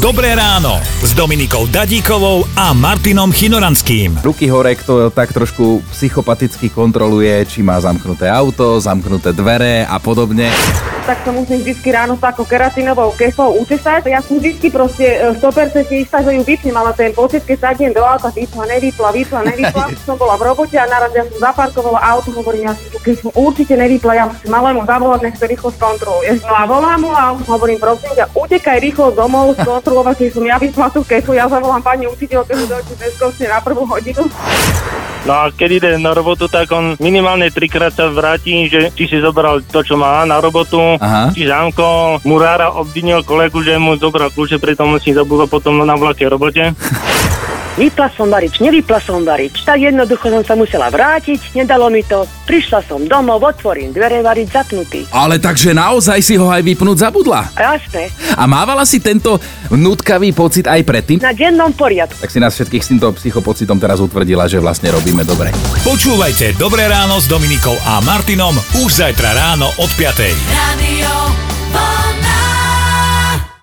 Dobré ráno s Dominikou Dadíkovou a Martinom Chinoranským. Ruky hore, kto tak trošku psychopaticky kontroluje, či má zamknuté auto, zamknuté dvere a podobne. Tak sa musím vždy ráno s takou keratinovou kefou učesať. Ja som vždy proste e, 100% istá, že ju vypnem, ale ten pocit, keď sadnem do auta, vypla, nevypla, vypla, nevypla. som bola v robote a naraz ja som zaparkovala auto, hovorím, ja si tú kefu určite nevypla, ja musím malému zavolať, nech to rýchlo skontroluje. No a volám mu a hovorím, prosím ťa, utekaj rýchlo domov skontrolovať, keď som ja vypla tú kefu, ja zavolám pani učiteľke, že dojde neskôršie na prvú hodinu. No a keď ide na robotu, tak on minimálne trikrát sa vráti, že či si zobral to, čo má na robotu, Aha. či Žánko Murára obvinil kolegu, že mu zobral kľúče, preto musí zabudol potom na vlake robote. Vypla som varič, nevypla som varič. Tak jednoducho som sa musela vrátiť, nedalo mi to. Prišla som domov, otvorím dvere, varič zapnutý. Ale takže naozaj si ho aj vypnúť zabudla. A Jasné, A mávala si tento nutkavý pocit aj predtým? na dennom poriadku. Tak si nás všetkých s týmto psychopocitom teraz utvrdila, že vlastne robíme dobre. Počúvajte Dobré ráno s Dominikou a Martinom už zajtra ráno od 5. Radio